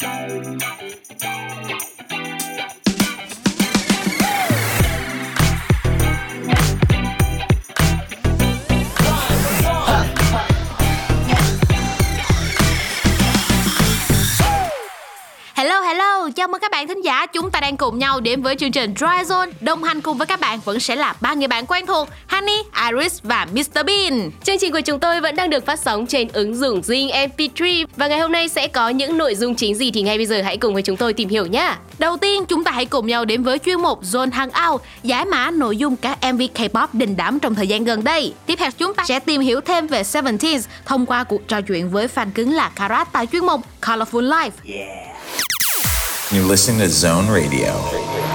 Hello chào mừng các bạn thính giả. Chúng ta đang cùng nhau đến với chương trình Dry Zone. Đồng hành cùng với các bạn vẫn sẽ là ba người bạn quen thuộc, Honey, Iris và Mr Bean. Chương trình của chúng tôi vẫn đang được phát sóng trên ứng dụng Zing MP3 và ngày hôm nay sẽ có những nội dung chính gì thì ngay bây giờ hãy cùng với chúng tôi tìm hiểu nhé. Đầu tiên, chúng ta hãy cùng nhau đến với chuyên mục Zone Hangout, giải mã nội dung các MV K-pop đình đám trong thời gian gần đây. Tiếp theo, chúng ta sẽ tìm hiểu thêm về Seventeen thông qua cuộc trò chuyện với fan cứng là Karat tại chuyên mục Colorful Life. You're listening to Zone Radio.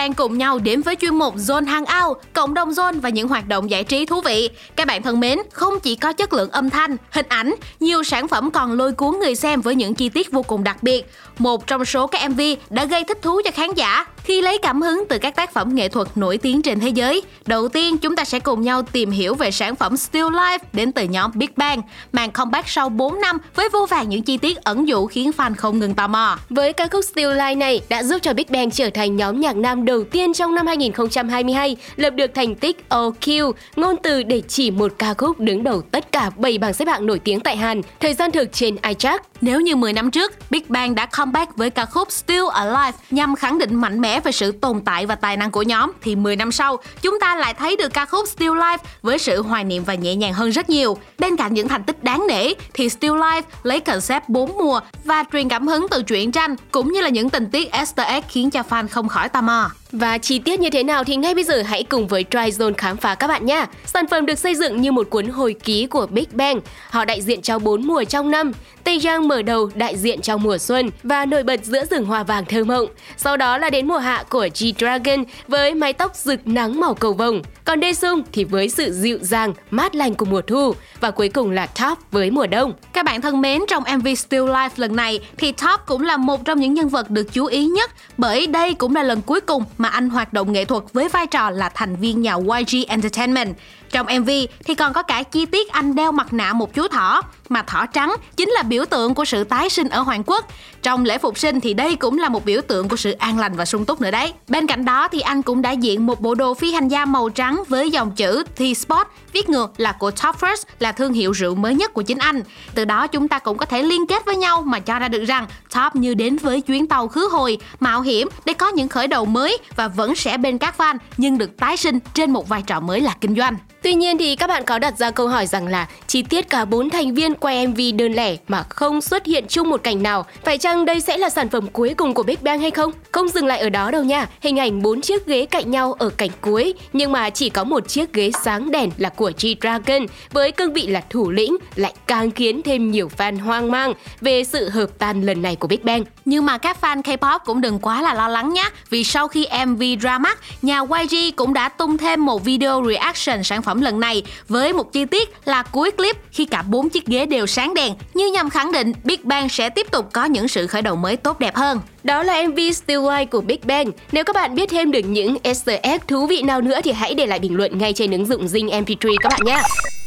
Đang cùng nhau đến với chuyên mục Zone Hangout, cộng đồng Zone và những hoạt động giải trí thú vị. Các bạn thân mến, không chỉ có chất lượng âm thanh, hình ảnh, nhiều sản phẩm còn lôi cuốn người xem với những chi tiết vô cùng đặc biệt. Một trong số các MV đã gây thích thú cho khán giả khi lấy cảm hứng từ các tác phẩm nghệ thuật nổi tiếng trên thế giới. Đầu tiên, chúng ta sẽ cùng nhau tìm hiểu về sản phẩm Still Life đến từ nhóm Big Bang, màn comeback sau 4 năm với vô vàn những chi tiết ẩn dụ khiến fan không ngừng tò mò. Với ca khúc Still Life này đã giúp cho Big Bang trở thành nhóm nhạc nam đầu tiên trong năm 2022 lập được thành tích OQ, ngôn từ để chỉ một ca khúc đứng đầu tất cả 7 bảng xếp hạng nổi tiếng tại Hàn, thời gian thực trên iChart. Nếu như 10 năm trước, Big Bang đã comeback với ca khúc Still Alive nhằm khẳng định mạnh mẽ về sự tồn tại và tài năng của nhóm, thì 10 năm sau, chúng ta lại thấy được ca khúc Still Life với sự hoài niệm và nhẹ nhàng hơn rất nhiều. Bên cạnh những thành tích đáng nể, thì Still Life lấy concept 4 mùa và truyền cảm hứng từ truyện tranh cũng như là những tình tiết Easter khiến cho fan không khỏi tò mò. Và chi tiết như thế nào thì ngay bây giờ hãy cùng với Tryzone khám phá các bạn nhé. Sản phẩm được xây dựng như một cuốn hồi ký của Big Bang. Họ đại diện cho 4 mùa trong năm. Tây Giang mở đầu đại diện trong mùa xuân và nổi bật giữa rừng hoa vàng thơ mộng. Sau đó là đến mùa hạ của G-Dragon với mái tóc rực nắng màu cầu vồng. Còn Daesung thì với sự dịu dàng, mát lành của mùa thu. Và cuối cùng là Top với mùa đông. Các bạn thân mến, trong MV Still Life lần này thì Top cũng là một trong những nhân vật được chú ý nhất bởi đây cũng là lần cuối cùng mà anh hoạt động nghệ thuật với vai trò là thành viên nhà YG Entertainment. Trong MV thì còn có cả chi tiết anh đeo mặt nạ một chú thỏ, mà thỏ trắng chính là biểu tượng của sự tái sinh ở Hoàng Quốc. Trong lễ phục sinh thì đây cũng là một biểu tượng của sự an lành và sung túc nữa đấy. Bên cạnh đó thì anh cũng đã diện một bộ đồ phi hành gia màu trắng với dòng chữ T-Spot viết ngược là của Top First là thương hiệu rượu mới nhất của chính anh. Từ đó chúng ta cũng có thể liên kết với nhau mà cho ra được rằng Top như đến với chuyến tàu khứ hồi, mạo hiểm để có những khởi đầu mới và vẫn sẽ bên các fan nhưng được tái sinh trên một vai trò mới là kinh doanh. Tuy nhiên thì các bạn có đặt ra câu hỏi rằng là chi tiết cả bốn thành viên quay MV đơn lẻ mà không xuất hiện chung một cảnh nào, phải chăng đây sẽ là sản phẩm cuối cùng của Big Bang hay không? Không dừng lại ở đó đâu nha. Hình ảnh bốn chiếc ghế cạnh nhau ở cảnh cuối, nhưng mà chỉ có một chiếc ghế sáng đèn là của G-Dragon với cương vị là thủ lĩnh lại càng khiến thêm nhiều fan hoang mang về sự hợp tan lần này của Big Bang. Nhưng mà các fan K-pop cũng đừng quá là lo lắng nhé, vì sau khi MV ra mắt, nhà YG cũng đã tung thêm một video reaction sản phẩm lần này với một chi tiết là cuối clip khi cả bốn chiếc ghế đều sáng đèn như nhằm khẳng định Big Bang sẽ tiếp tục có những sự khởi đầu mới tốt đẹp hơn. Đó là MV Still Life của Big Bang. Nếu các bạn biết thêm được những Easter egg thú vị nào nữa thì hãy để lại bình luận ngay trên ứng dụng Zing MP3 các bạn nhé.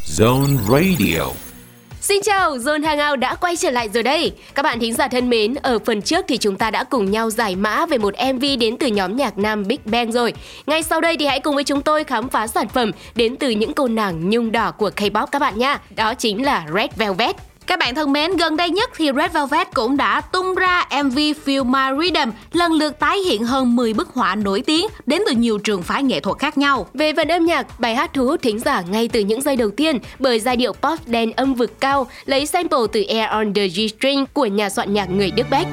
Zone Radio. Xin chào, Zone Hangout đã quay trở lại rồi đây. Các bạn thính giả thân mến, ở phần trước thì chúng ta đã cùng nhau giải mã về một MV đến từ nhóm nhạc nam Big Bang rồi. Ngay sau đây thì hãy cùng với chúng tôi khám phá sản phẩm đến từ những cô nàng nhung đỏ của K-pop các bạn nha. Đó chính là Red Velvet. Các bạn thân mến, gần đây nhất thì Red Velvet cũng đã tung ra MV Feel My Rhythm, lần lượt tái hiện hơn 10 bức họa nổi tiếng đến từ nhiều trường phái nghệ thuật khác nhau. Về phần âm nhạc, bài hát thu hút thính giả ngay từ những giây đầu tiên bởi giai điệu pop đen âm vực cao, lấy sample từ Air on the G-String của nhà soạn nhạc người Đức Beck.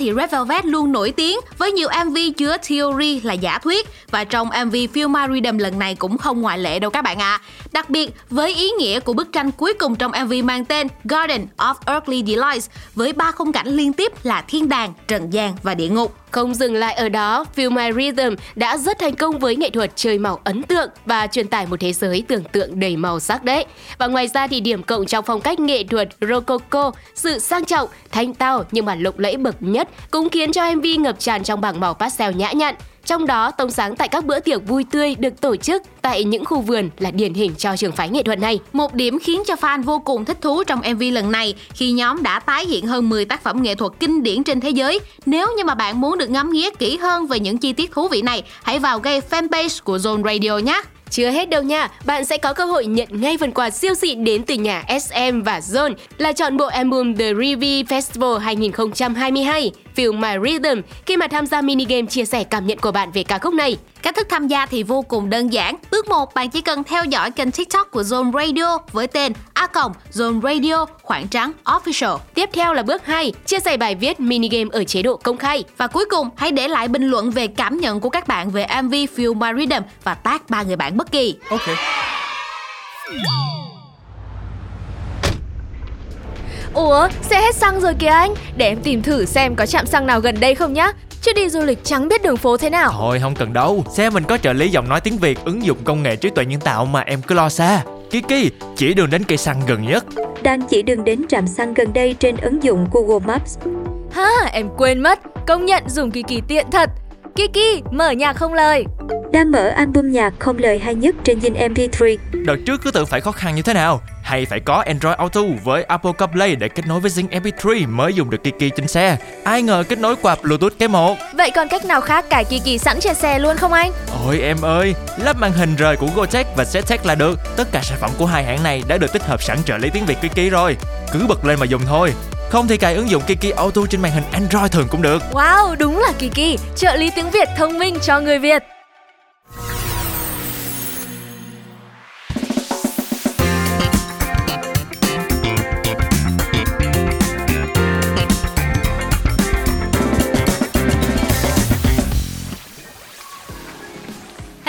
Thì Red Velvet luôn nổi tiếng với nhiều MV chứa theory là giả thuyết và trong MV Feel My Rhythm lần này cũng không ngoại lệ đâu các bạn ạ. À. Đặc biệt với ý nghĩa của bức tranh cuối cùng trong MV mang tên Garden of Earthly Delights với ba khung cảnh liên tiếp là thiên đàng, trần gian và địa ngục. Không dừng lại ở đó, Feel My Rhythm đã rất thành công với nghệ thuật chơi màu ấn tượng và truyền tải một thế giới tưởng tượng đầy màu sắc đấy. Và ngoài ra thì điểm cộng trong phong cách nghệ thuật Rococo, sự sang trọng, thanh tao nhưng mà lộng lẫy bậc nhất cũng khiến cho MV ngập tràn trong bảng màu pastel nhã nhặn. Trong đó, tông sáng tại các bữa tiệc vui tươi được tổ chức tại những khu vườn là điển hình cho trường phái nghệ thuật này. Một điểm khiến cho fan vô cùng thích thú trong MV lần này khi nhóm đã tái hiện hơn 10 tác phẩm nghệ thuật kinh điển trên thế giới. Nếu như mà bạn muốn được ngắm nghía kỹ hơn về những chi tiết thú vị này, hãy vào gây fanpage của Zone Radio nhé. Chưa hết đâu nha, bạn sẽ có cơ hội nhận ngay phần quà siêu xịn đến từ nhà SM và Zone là chọn bộ album The Review Festival 2022 Feel My Rhythm khi mà tham gia mini game chia sẻ cảm nhận của bạn về ca khúc này. Cách thức tham gia thì vô cùng đơn giản. Bước 1, bạn chỉ cần theo dõi kênh TikTok của Zone Radio với tên A Cộng Zone Radio khoảng trắng Official. Tiếp theo là bước 2, chia sẻ bài viết mini game ở chế độ công khai. Và cuối cùng, hãy để lại bình luận về cảm nhận của các bạn về MV Feel My Rhythm và tag ba người bạn bất kỳ. Ok. Ủa, xe hết xăng rồi kìa anh. Để em tìm thử xem có trạm xăng nào gần đây không nhá. Chứ đi du lịch chẳng biết đường phố thế nào. Thôi không cần đâu. Xe mình có trợ lý giọng nói tiếng Việt ứng dụng công nghệ trí tuệ nhân tạo mà em cứ lo xa. Kiki, chỉ đường đến cây xăng gần nhất. Đang chỉ đường đến trạm xăng gần đây trên ứng dụng Google Maps. Ha, em quên mất. Công nhận dùng Kiki tiện thật. Kiki, mở nhạc không lời. Đang mở album nhạc không lời hay nhất trên Zing MP3 Đợt trước cứ tưởng phải khó khăn như thế nào hay phải có Android Auto với Apple CarPlay để kết nối với Zing MP3 mới dùng được Kiki trên xe. Ai ngờ kết nối qua Bluetooth cái một. Vậy còn cách nào khác cài Kiki sẵn trên xe luôn không anh? Ôi em ơi, lắp màn hình rời của Gotech và Zetech là được. Tất cả sản phẩm của hai hãng này đã được tích hợp sẵn trợ lý tiếng Việt Kiki rồi. Cứ bật lên mà dùng thôi. Không thì cài ứng dụng Kiki Auto trên màn hình Android thường cũng được. Wow, đúng là Kiki, trợ lý tiếng Việt thông minh cho người Việt.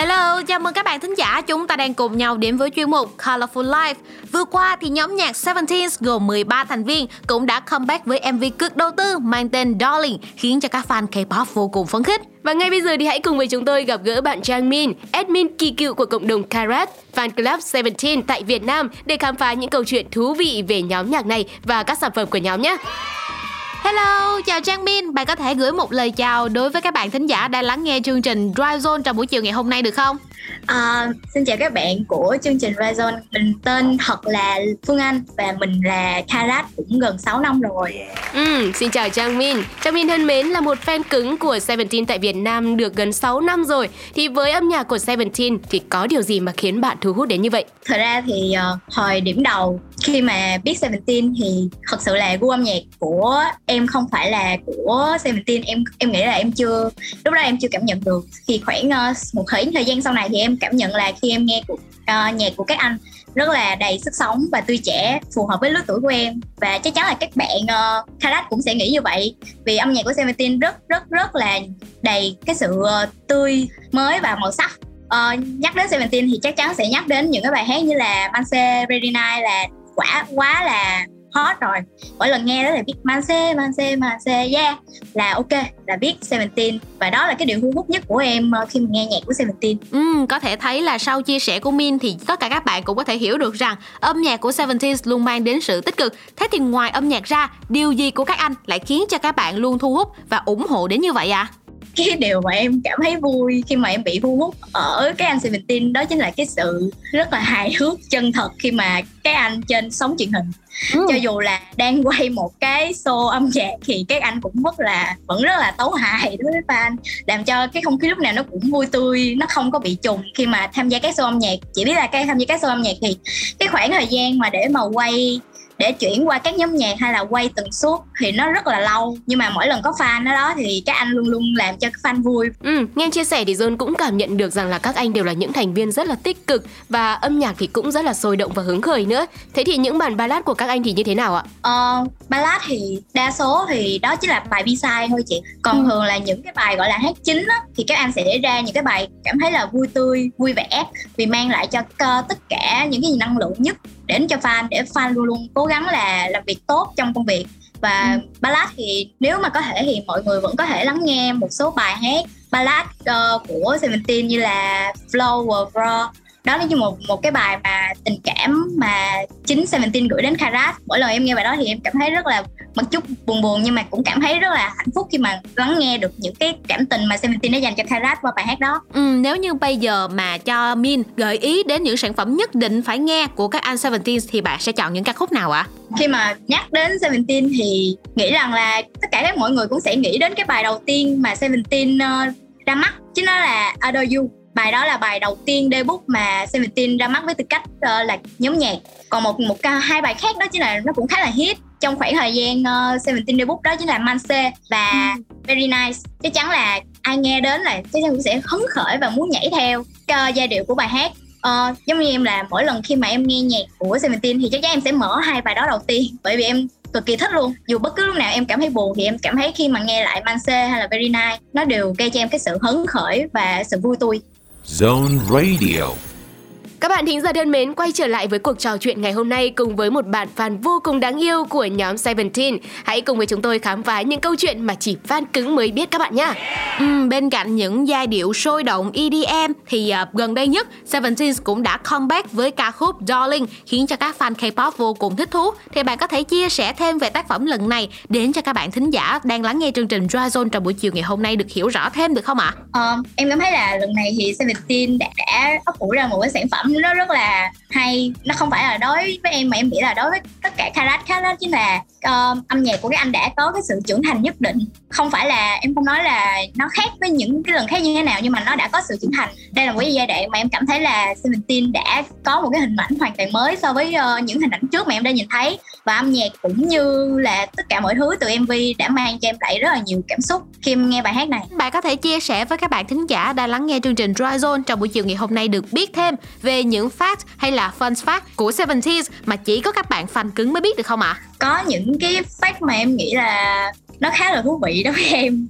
Hello, chào mừng các bạn thính giả. Chúng ta đang cùng nhau đến với chuyên mục Colorful Life. Vừa qua thì nhóm nhạc Seventeen gồm 13 thành viên cũng đã comeback với MV cực đầu tư mang tên Darling khiến cho các fan K-pop vô cùng phấn khích. Và ngay bây giờ thì hãy cùng với chúng tôi gặp gỡ bạn Trang Min, admin kỳ cựu của cộng đồng Karat, fan club Seventeen tại Việt Nam để khám phá những câu chuyện thú vị về nhóm nhạc này và các sản phẩm của nhóm nhé. Hello, chào Trang Min. Bạn có thể gửi một lời chào đối với các bạn thính giả đang lắng nghe chương trình Drive Zone trong buổi chiều ngày hôm nay được không? À, xin chào các bạn của chương trình Drive Zone. Mình tên thật là Phương Anh và mình là Karat cũng gần 6 năm rồi. Ừ, xin chào Trang Min. Trang Min thân mến là một fan cứng của Seventeen tại Việt Nam được gần 6 năm rồi. Thì với âm nhạc của Seventeen thì có điều gì mà khiến bạn thu hút đến như vậy? Thật ra thì uh, hồi điểm đầu khi mà biết Seventeen thì thật sự là gu âm nhạc của em không phải là của Seventeen em em nghĩ là em chưa lúc đó em chưa cảm nhận được. Thì khoảng uh, một khoảng thời gian sau này thì em cảm nhận là khi em nghe của, uh, nhạc của các anh rất là đầy sức sống và tươi trẻ phù hợp với lứa tuổi của em. Và chắc chắn là các bạn uh, Karat cũng sẽ nghĩ như vậy vì âm nhạc của Seventeen rất rất rất là đầy cái sự uh, tươi mới và màu sắc. Uh, nhắc đến Seventeen thì chắc chắn sẽ nhắc đến những cái bài hát như là Manse Ready Night là quả quá là hot rồi mỗi lần nghe đó là biết man xe man xe man xe yeah là ok là biết Seventeen và đó là cái điều thu hút nhất của em ờ, khi mà nghe nhạc của Seventeen. Ừ, có thể thấy là sau chia sẻ của Min thì tất cả các bạn cũng có thể hiểu được rằng âm nhạc của Seventeen luôn mang đến sự tích cực. Thế thì ngoài âm nhạc ra, điều gì của các anh lại khiến cho các bạn luôn thu hút và ủng hộ đến như vậy ạ? À? Cái điều mà em cảm thấy vui khi mà em bị thu hút ở cái anh Seventeen đó chính là cái sự rất là hài hước chân thật khi mà các anh trên sóng truyền hình ừ. cho dù là đang quay một cái show âm nhạc thì các anh cũng rất là vẫn rất là tấu hài đối với fan làm cho cái không khí lúc nào nó cũng vui tươi nó không có bị trùng khi mà tham gia các show âm nhạc chỉ biết là cái tham gia các show âm nhạc thì cái khoảng thời gian mà để mà quay để chuyển qua các nhóm nhạc hay là quay tần suất thì nó rất là lâu nhưng mà mỗi lần có fan ở đó thì các anh luôn luôn làm cho fan vui Ừ, nghe chia sẻ thì John cũng cảm nhận được rằng là các anh đều là những thành viên rất là tích cực và âm nhạc thì cũng rất là sôi động và hứng khởi nữa. Thế thì những bản ballad của các anh thì như thế nào ạ? Ờ, ballad thì đa số thì đó chỉ là bài B-side thôi chị còn Ừ. thường là những cái bài gọi là hát chính á, thì các anh sẽ ra những cái bài cảm thấy là vui tươi vui vẻ vì mang lại cho tất cả những cái gì năng lượng nhất đến cho fan để fan luôn luôn cố gắng là làm việc tốt trong công việc. Và ballad thì nếu mà có thể thì mọi người vẫn có thể lắng nghe một số bài hát ballad ờ, của Seventeen như là Flow và Raw đó là như một một cái bài mà tình cảm mà chính Seventeen gửi đến Kairat mỗi lần em nghe bài đó thì em cảm thấy rất là một chút buồn buồn nhưng mà cũng cảm thấy rất là hạnh phúc khi mà lắng nghe được những cái cảm tình mà Seventeen đã dành cho Kairat qua bài hát đó. Ừ, nếu như bây giờ mà cho Min gợi ý đến những sản phẩm nhất định phải nghe của các anh Seventeen thì bạn sẽ chọn những ca khúc nào ạ? khi mà nhắc đến Seventeen thì nghĩ rằng là tất cả các mọi người cũng sẽ nghĩ đến cái bài đầu tiên mà Seventeen uh, ra mắt chứ nó là Adore You bài đó là bài đầu tiên debut mà Seventeen ra mắt với tư cách ờ, là nhóm nhạc. Còn một một hai bài khác đó chính là nó cũng khá là hit. Trong khoảng thời gian uh, Seventeen debut đó chính là Manse và Very Nice. Chắc chắn là ai nghe đến là chắc chắn cũng sẽ hứng khởi và muốn nhảy theo cái giai điệu của bài hát. Ờ, giống như em là mỗi lần khi mà em nghe nhạc của Seventeen thì chắc chắn em sẽ mở hai bài đó đầu tiên bởi vì em cực kỳ thích luôn. Dù bất cứ lúc nào em cảm thấy buồn thì em cảm thấy khi mà nghe lại Manse hay là Very Nice nó đều gây cho em cái sự hứng khởi và sự vui tươi Zone Radio. Các bạn thính giả thân mến, quay trở lại với cuộc trò chuyện ngày hôm nay cùng với một bạn fan vô cùng đáng yêu của nhóm Seventeen. Hãy cùng với chúng tôi khám phá những câu chuyện mà chỉ fan cứng mới biết các bạn nhé. Ừ, bên cạnh những giai điệu sôi động EDM thì à, gần đây nhất Seventeen cũng đã comeback với ca khúc Darling khiến cho các fan K-pop vô cùng thích thú. Thì bạn có thể chia sẻ thêm về tác phẩm lần này đến cho các bạn thính giả đang lắng nghe chương trình Dry Zone trong buổi chiều ngày hôm nay được hiểu rõ thêm được không ạ? Ờ, em cảm thấy là lần này thì Seventeen đã, đã ấp ủ ra một cái sản phẩm nó rất là hay. Nó không phải là đối với em mà em nghĩ là đối với tất cả Karat Karat chính là ờ, âm nhạc của các anh đã có cái sự trưởng thành nhất định. Không phải là em không nói là nó khác với những cái lần khác như thế nào nhưng mà nó đã có sự trưởng thành. Đây là một cái giai đoạn mà em cảm thấy là Seventeen đã có một cái hình ảnh hoàn toàn mới so với ờ, những hình ảnh trước mà em đã nhìn thấy. Và âm nhạc cũng như là tất cả mọi thứ từ MV đã mang cho em lại rất là nhiều cảm xúc khi em nghe bài hát này. Bạn có thể chia sẻ với các bạn thính giả đang lắng nghe chương trình Dry Zone trong buổi chiều ngày hôm nay được biết thêm về những fact hay là fun fact của Seventeen mà chỉ có các bạn fan cứng mới biết được không ạ? có những cái fact mà em nghĩ là nó khá là thú vị đối với em.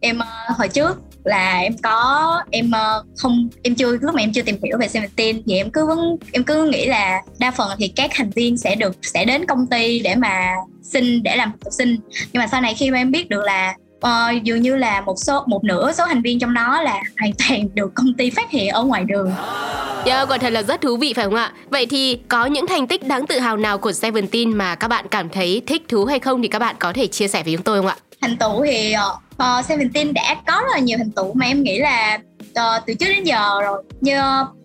Em ờ, hồi trước là em có em ờ, không em chưa lúc mà em chưa tìm hiểu về Seventeen thì em cứ vẫn em cứ nghĩ là đa phần thì các thành viên sẽ được sẽ đến công ty để mà xin để làm thực sinh. Nhưng mà sau này khi mà em biết được là ờ, dường như là một số một nửa số thành viên trong đó là hoàn toàn được công ty phát hiện ở ngoài đường Yeah, quả thật là rất thú vị phải không ạ? Vậy thì có những thành tích đáng tự hào nào của Seventeen mà các bạn cảm thấy thích thú hay không thì các bạn có thể chia sẻ với chúng tôi không ạ? thành tựu thì uh, Seventeen đã có rất là nhiều thành tựu mà em nghĩ là ờ, từ trước đến giờ rồi như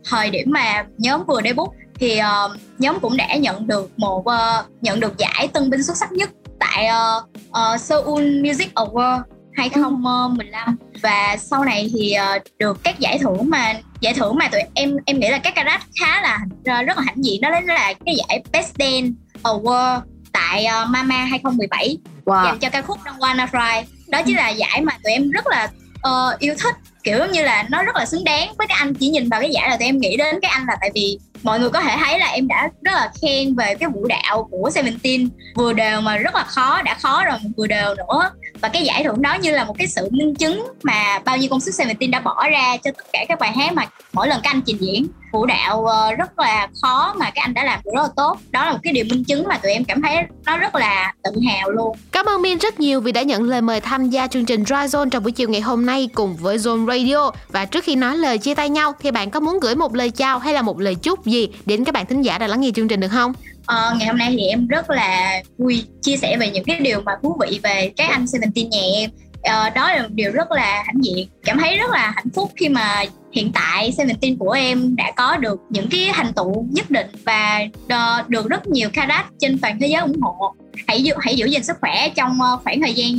thời điểm mà nhóm vừa debut thì ờ, nhóm cũng đã nhận được một ờ, nhận được giải tân binh xuất sắc nhất tại ờ, ờ, Seoul Music Award 2015 và sau này thì ờ, được các giải thưởng mà giải thưởng mà tụi em em nghĩ là các carat khá là ờ, rất là hãnh diện. Đó là cái giải Best Dance Award tại ờ, Mama 2017 dành cho ca khúc Don't Wanna Fly đó chính là giải mà tụi em rất là ờ, yêu thích kiểu như là nó rất là xứng đáng với các anh chỉ nhìn vào cái giải là tụi em nghĩ đến cái anh là tại vì mọi người có thể thấy là em đã rất là khen về cái vũ đạo của Seventeen. Vừa đều mà rất là khó, đã khó rồi vừa đều nữa. Và cái giải thưởng đó như là một cái sự minh chứng mà bao nhiêu công sức Seventeen đã bỏ ra cho tất cả các bài hát mà mỗi lần các anh trình diễn vũ đạo ờ, rất là khó mà các anh đã làm được rất là tốt đó là một cái điều minh chứng mà tụi em cảm thấy nó rất là tự hào luôn Cảm ơn Min rất nhiều vì đã nhận lời mời tham gia chương trình Dry Zone trong buổi chiều ngày hôm nay cùng với Zone Radio. Và trước khi nói lời chia tay nhau thì bạn có muốn gửi một lời chào hay là một lời chúc gì đến các bạn thính giả đang lắng nghe chương trình được không? Ờ, ngày hôm nay thì em rất là vui chia sẻ về những cái điều mà thú vị về các anh Seventeen nhà em Ờ, đó là một điều rất là hãnh diện. Cảm thấy rất là hạnh phúc khi mà hiện tại Seventeen của em đã có được những cái thành tựu nhất định và ờ, được rất nhiều Karat trên toàn thế giới ủng hộ. Hãy giữ hãy giữ gìn sức khỏe trong ờ, khoảng thời gian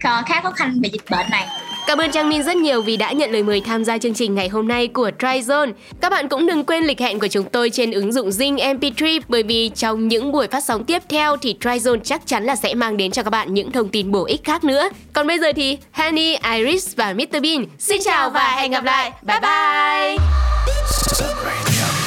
khá khó khăn về dịch bệnh này. Cảm ơn Trang Minh rất nhiều vì đã nhận lời mời tham gia chương trình ngày hôm nay của Tryzone. Các bạn cũng đừng quên lịch hẹn của chúng tôi trên ứng dụng Zing MP3 bởi vì trong những buổi phát sóng tiếp theo thì Tryzone chắc chắn là sẽ mang đến cho các bạn những thông tin bổ ích khác nữa. Còn bây giờ thì Honey, Iris và Mr Bean xin chào và hẹn gặp lại. Bye bye. Sun Radio.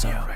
Sun